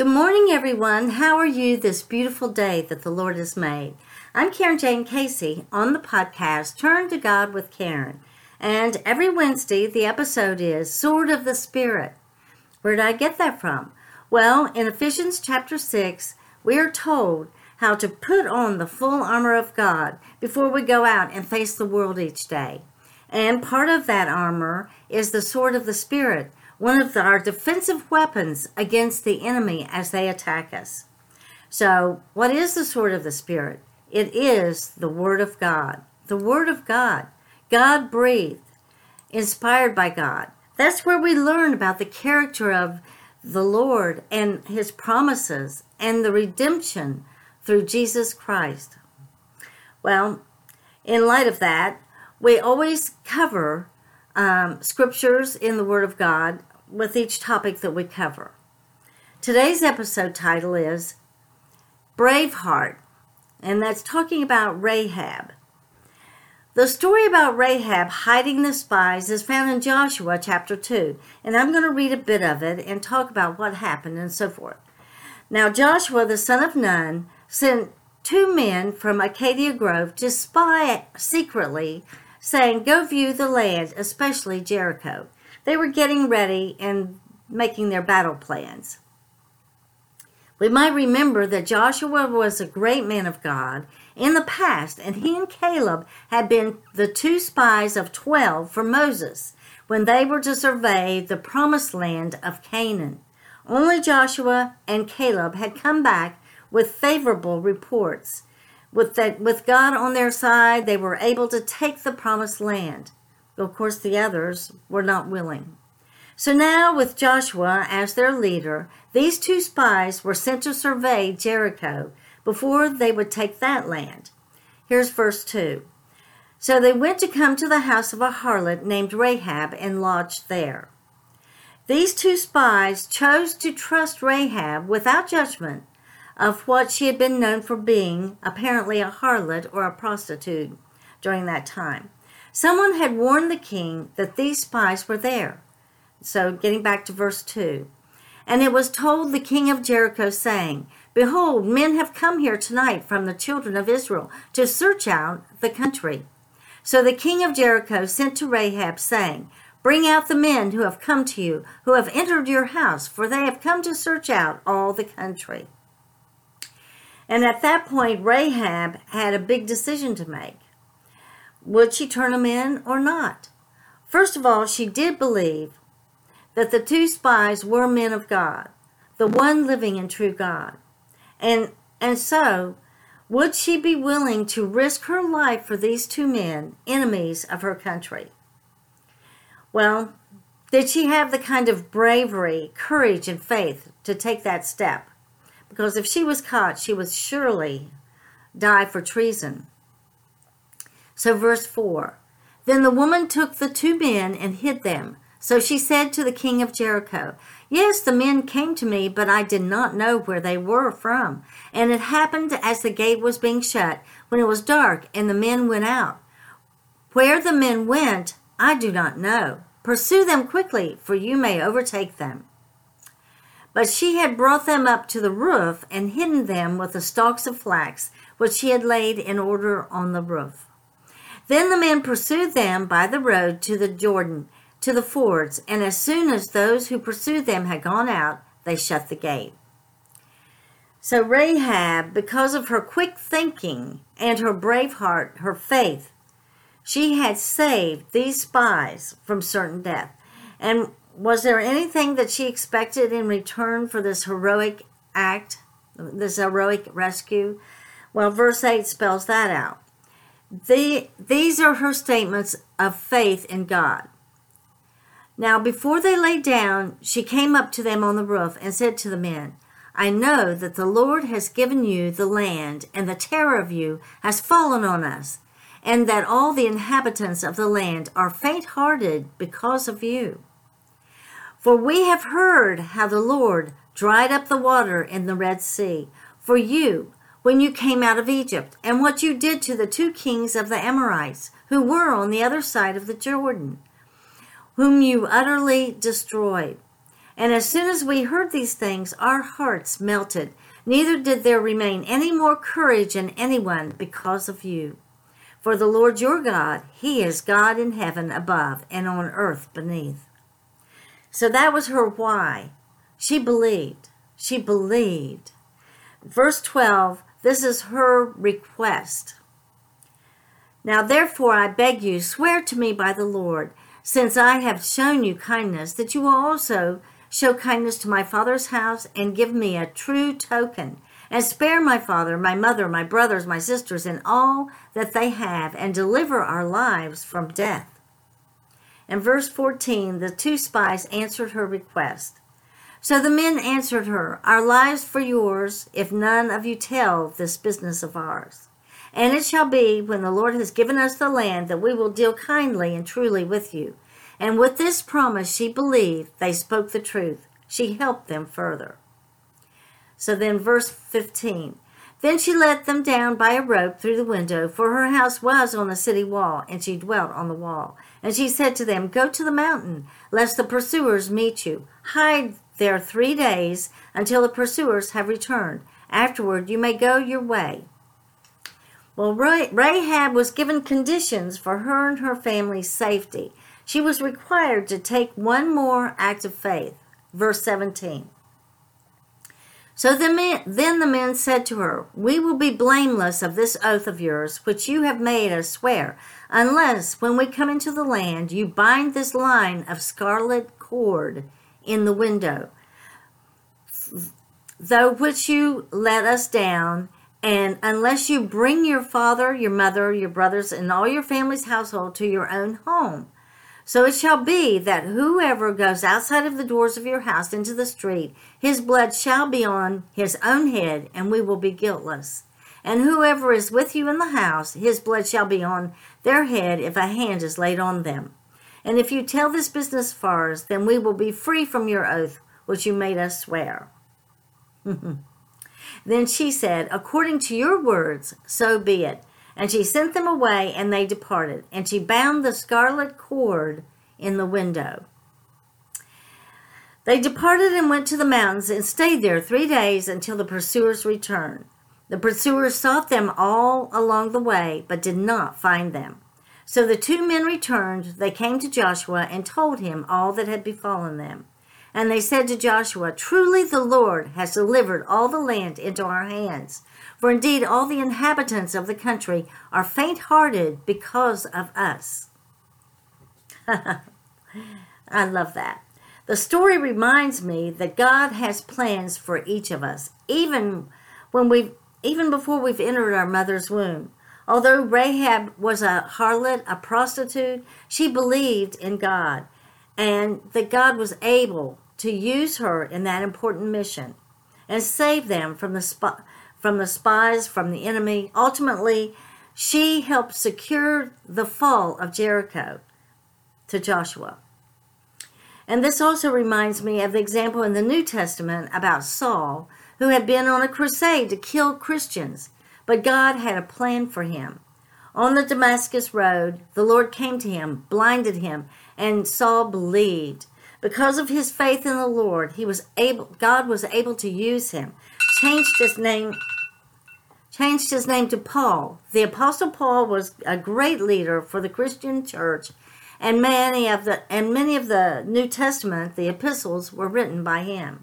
Good morning, everyone. How are you this beautiful day that the Lord has made? I'm Karen Jane Casey on the podcast Turn to God with Karen. And every Wednesday, the episode is Sword of the Spirit. Where did I get that from? Well, in Ephesians chapter 6, we are told how to put on the full armor of God before we go out and face the world each day. And part of that armor is the sword of the Spirit, one of our defensive weapons against the enemy as they attack us. So, what is the sword of the Spirit? It is the Word of God. The Word of God. God breathed, inspired by God. That's where we learn about the character of the Lord and His promises and the redemption through Jesus Christ. Well, in light of that, we always cover um, scriptures in the Word of God with each topic that we cover. Today's episode title is Braveheart, and that's talking about Rahab. The story about Rahab hiding the spies is found in Joshua chapter 2, and I'm going to read a bit of it and talk about what happened and so forth. Now, Joshua, the son of Nun, sent two men from Acacia Grove to spy secretly, saying, Go view the land, especially Jericho. They were getting ready and making their battle plans. We might remember that Joshua was a great man of God in the past, and he and Caleb had been the two spies of 12 for Moses when they were to survey the promised land of Canaan. Only Joshua and Caleb had come back with favorable reports. With, with God on their side, they were able to take the promised land. Of course, the others were not willing. So now, with Joshua as their leader, these two spies were sent to survey Jericho before they would take that land. Here's verse 2. So they went to come to the house of a harlot named Rahab and lodged there. These two spies chose to trust Rahab without judgment of what she had been known for being, apparently a harlot or a prostitute during that time. Someone had warned the king that these spies were there. So, getting back to verse 2. And it was told the king of Jericho, saying, Behold, men have come here tonight from the children of Israel to search out the country. So the king of Jericho sent to Rahab, saying, Bring out the men who have come to you, who have entered your house, for they have come to search out all the country. And at that point, Rahab had a big decision to make. Would she turn them in or not? First of all, she did believe that the two spies were men of God, the one living in true God. And and so, would she be willing to risk her life for these two men, enemies of her country? Well, did she have the kind of bravery, courage, and faith to take that step? Because if she was caught, she would surely die for treason. So, verse 4 Then the woman took the two men and hid them. So she said to the king of Jericho, Yes, the men came to me, but I did not know where they were from. And it happened as the gate was being shut, when it was dark, and the men went out. Where the men went, I do not know. Pursue them quickly, for you may overtake them. But she had brought them up to the roof and hidden them with the stalks of flax, which she had laid in order on the roof. Then the men pursued them by the road to the Jordan, to the fords, and as soon as those who pursued them had gone out, they shut the gate. So Rahab, because of her quick thinking and her brave heart, her faith, she had saved these spies from certain death. And was there anything that she expected in return for this heroic act, this heroic rescue? Well, verse 8 spells that out. The, these are her statements of faith in God. Now, before they lay down, she came up to them on the roof and said to the men, I know that the Lord has given you the land, and the terror of you has fallen on us, and that all the inhabitants of the land are faint hearted because of you. For we have heard how the Lord dried up the water in the Red Sea for you when you came out of Egypt, and what you did to the two kings of the Amorites, who were on the other side of the Jordan, whom you utterly destroyed. And as soon as we heard these things, our hearts melted. Neither did there remain any more courage in anyone because of you. For the Lord your God, He is God in heaven above and on earth beneath. So that was her why. She believed. She believed. Verse 12, this is her request. Now therefore I beg you, swear to me by the Lord, since I have shown you kindness, that you will also show kindness to my father's house and give me a true token and spare my father, my mother, my brothers, my sisters, and all that they have, and deliver our lives from death. In verse 14, the two spies answered her request. So the men answered her, Our lives for yours, if none of you tell this business of ours. And it shall be, when the Lord has given us the land, that we will deal kindly and truly with you. And with this promise she believed they spoke the truth. She helped them further. So then, verse 15. Then she let them down by a rope through the window, for her house was on the city wall, and she dwelt on the wall. And she said to them, Go to the mountain, lest the pursuers meet you. Hide there are three days until the pursuers have returned. Afterward, you may go your way. Well, Rahab was given conditions for her and her family's safety. She was required to take one more act of faith. Verse 17. So the men, then the men said to her, We will be blameless of this oath of yours, which you have made us swear, unless when we come into the land you bind this line of scarlet cord in the window, though which you let us down, and unless you bring your father, your mother, your brothers, and all your family's household to your own home. So it shall be that whoever goes outside of the doors of your house into the street, his blood shall be on his own head, and we will be guiltless. And whoever is with you in the house, his blood shall be on their head if a hand is laid on them. And if you tell this business ours, then we will be free from your oath which you made us swear. then she said, According to your words, so be it. And she sent them away, and they departed. And she bound the scarlet cord in the window. They departed and went to the mountains and stayed there three days until the pursuers returned. The pursuers sought them all along the way, but did not find them. So the two men returned. They came to Joshua and told him all that had befallen them. And they said to Joshua, Truly the Lord has delivered all the land into our hands, for indeed, all the inhabitants of the country are faint hearted because of us. I love that. The story reminds me that God has plans for each of us, even when we even before we've entered our mother's womb. Although Rahab was a harlot, a prostitute, she believed in God and that God was able to use her in that important mission and save them from the from the spies, from the enemy. Ultimately, she helped secure the fall of Jericho to Joshua. And this also reminds me of the example in the New Testament about Saul, who had been on a crusade to kill Christians, but God had a plan for him. On the Damascus road, the Lord came to him, blinded him, and Saul believed. Because of his faith in the Lord, he was able God was able to use him changed his name changed his name to Paul. The apostle Paul was a great leader for the Christian church and many of the and many of the New Testament, the epistles were written by him.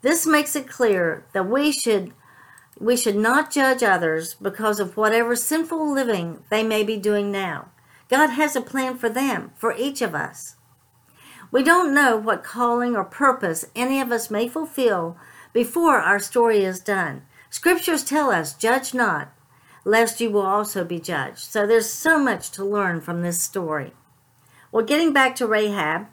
This makes it clear that we should we should not judge others because of whatever sinful living they may be doing now. God has a plan for them, for each of us. We don't know what calling or purpose any of us may fulfill before our story is done. Scriptures tell us, judge not, lest you will also be judged. So there's so much to learn from this story. Well, getting back to Rahab,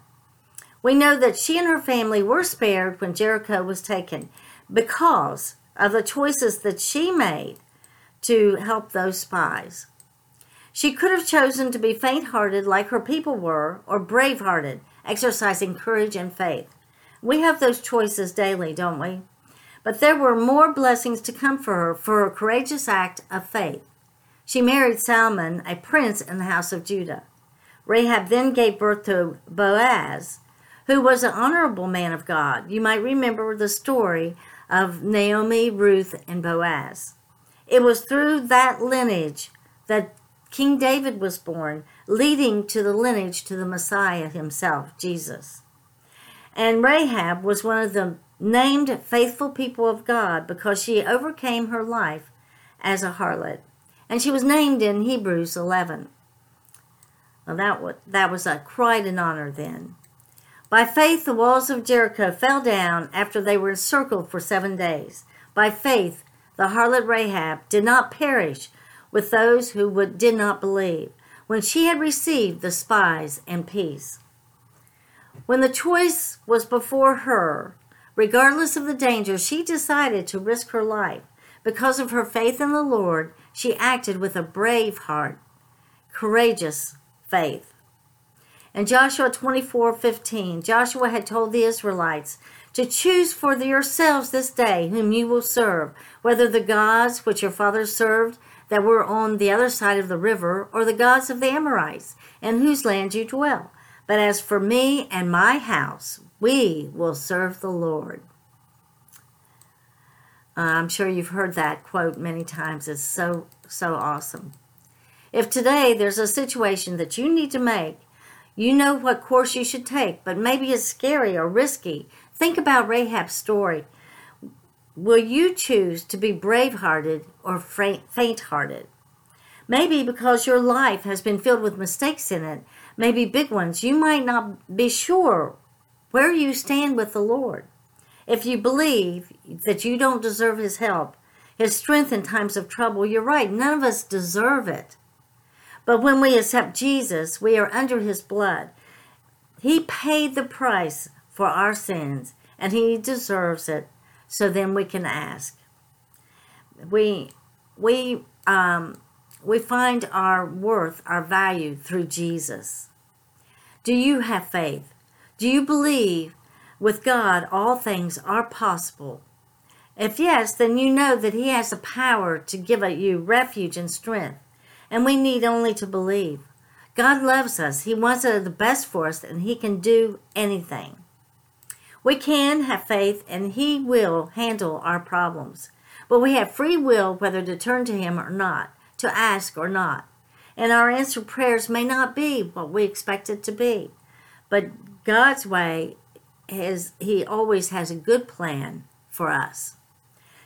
we know that she and her family were spared when Jericho was taken because of the choices that she made to help those spies. She could have chosen to be faint hearted like her people were, or brave hearted exercising courage and faith. We have those choices daily, don't we? But there were more blessings to come for her for her courageous act of faith. She married Salmon, a prince in the house of Judah. Rahab then gave birth to Boaz, who was an honorable man of God. You might remember the story of Naomi, Ruth, and Boaz. It was through that lineage that King David was born, leading to the lineage to the Messiah himself, Jesus. And Rahab was one of the named faithful people of God because she overcame her life as a harlot. And she was named in Hebrews 11. Well, that was, that was a quite an honor then. By faith, the walls of Jericho fell down after they were encircled for seven days. By faith, the harlot Rahab did not perish with those who would, did not believe when she had received the spies and peace. When the choice was before her, regardless of the danger, she decided to risk her life. Because of her faith in the Lord, she acted with a brave heart, courageous faith. In Joshua 24 15, Joshua had told the Israelites to choose for yourselves this day whom you will serve, whether the gods which your fathers served that were on the other side of the river, or the gods of the Amorites, in whose land you dwell. But as for me and my house, we will serve the Lord. Uh, I'm sure you've heard that quote many times. It's so, so awesome. If today there's a situation that you need to make, you know what course you should take, but maybe it's scary or risky. Think about Rahab's story. Will you choose to be brave hearted or faint hearted? Maybe because your life has been filled with mistakes in it, maybe big ones, you might not be sure where you stand with the Lord. If you believe that you don't deserve His help, His strength in times of trouble, you're right, none of us deserve it. But when we accept Jesus, we are under his blood. He paid the price for our sins, and he deserves it. So then we can ask. We we um, we find our worth, our value through Jesus. Do you have faith? Do you believe with God all things are possible? If yes, then you know that He has the power to give you refuge and strength and we need only to believe. God loves us. He wants the best for us, and He can do anything. We can have faith, and He will handle our problems. But we have free will whether to turn to Him or not, to ask or not. And our answered prayers may not be what we expect it to be. But God's way is He always has a good plan for us.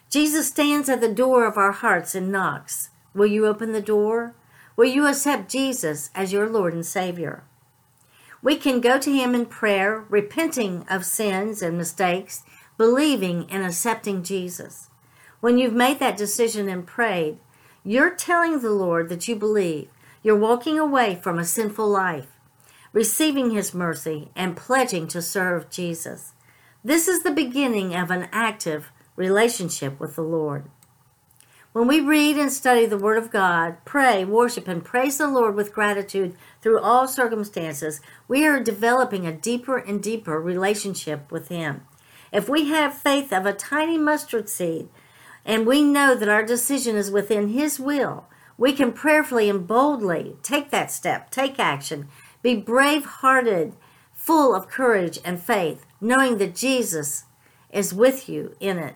Jesus stands at the door of our hearts and knocks. Will you open the door? Will you accept Jesus as your Lord and Savior? We can go to Him in prayer, repenting of sins and mistakes, believing and accepting Jesus. When you've made that decision and prayed, you're telling the Lord that you believe. You're walking away from a sinful life, receiving His mercy, and pledging to serve Jesus. This is the beginning of an active relationship with the Lord. When we read and study the Word of God, pray, worship, and praise the Lord with gratitude through all circumstances, we are developing a deeper and deeper relationship with Him. If we have faith of a tiny mustard seed, and we know that our decision is within His will, we can prayerfully and boldly take that step, take action, be brave hearted, full of courage and faith, knowing that Jesus is with you in it.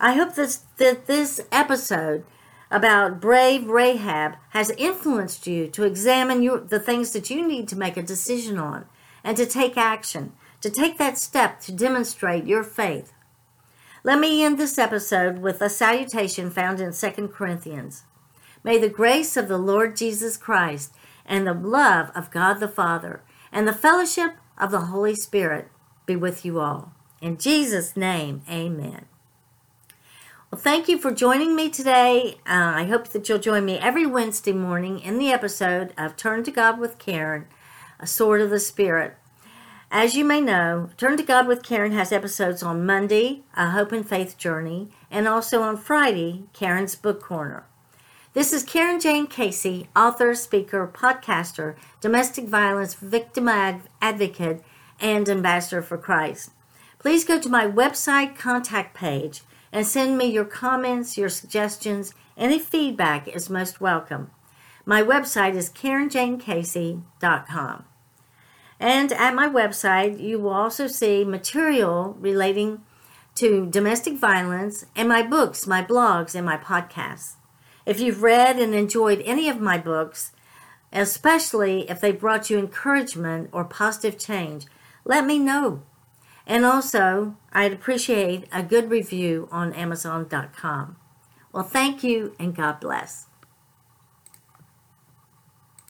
I hope this, that this episode about brave Rahab has influenced you to examine your, the things that you need to make a decision on and to take action, to take that step to demonstrate your faith. Let me end this episode with a salutation found in 2 Corinthians. May the grace of the Lord Jesus Christ and the love of God the Father and the fellowship of the Holy Spirit be with you all. In Jesus' name, amen. Well, thank you for joining me today. Uh, I hope that you'll join me every Wednesday morning in the episode of Turn to God with Karen, a Sword of the Spirit. As you may know, Turn to God with Karen has episodes on Monday, A Hope and Faith Journey, and also on Friday, Karen's Book Corner. This is Karen Jane Casey, author, speaker, podcaster, domestic violence victim advocate, and ambassador for Christ. Please go to my website contact page and send me your comments, your suggestions. Any feedback is most welcome. My website is KarenJaneCasey.com. And at my website, you will also see material relating to domestic violence and my books, my blogs, and my podcasts. If you've read and enjoyed any of my books, especially if they brought you encouragement or positive change, let me know. And also, I'd appreciate a good review on Amazon.com. Well, thank you and God bless.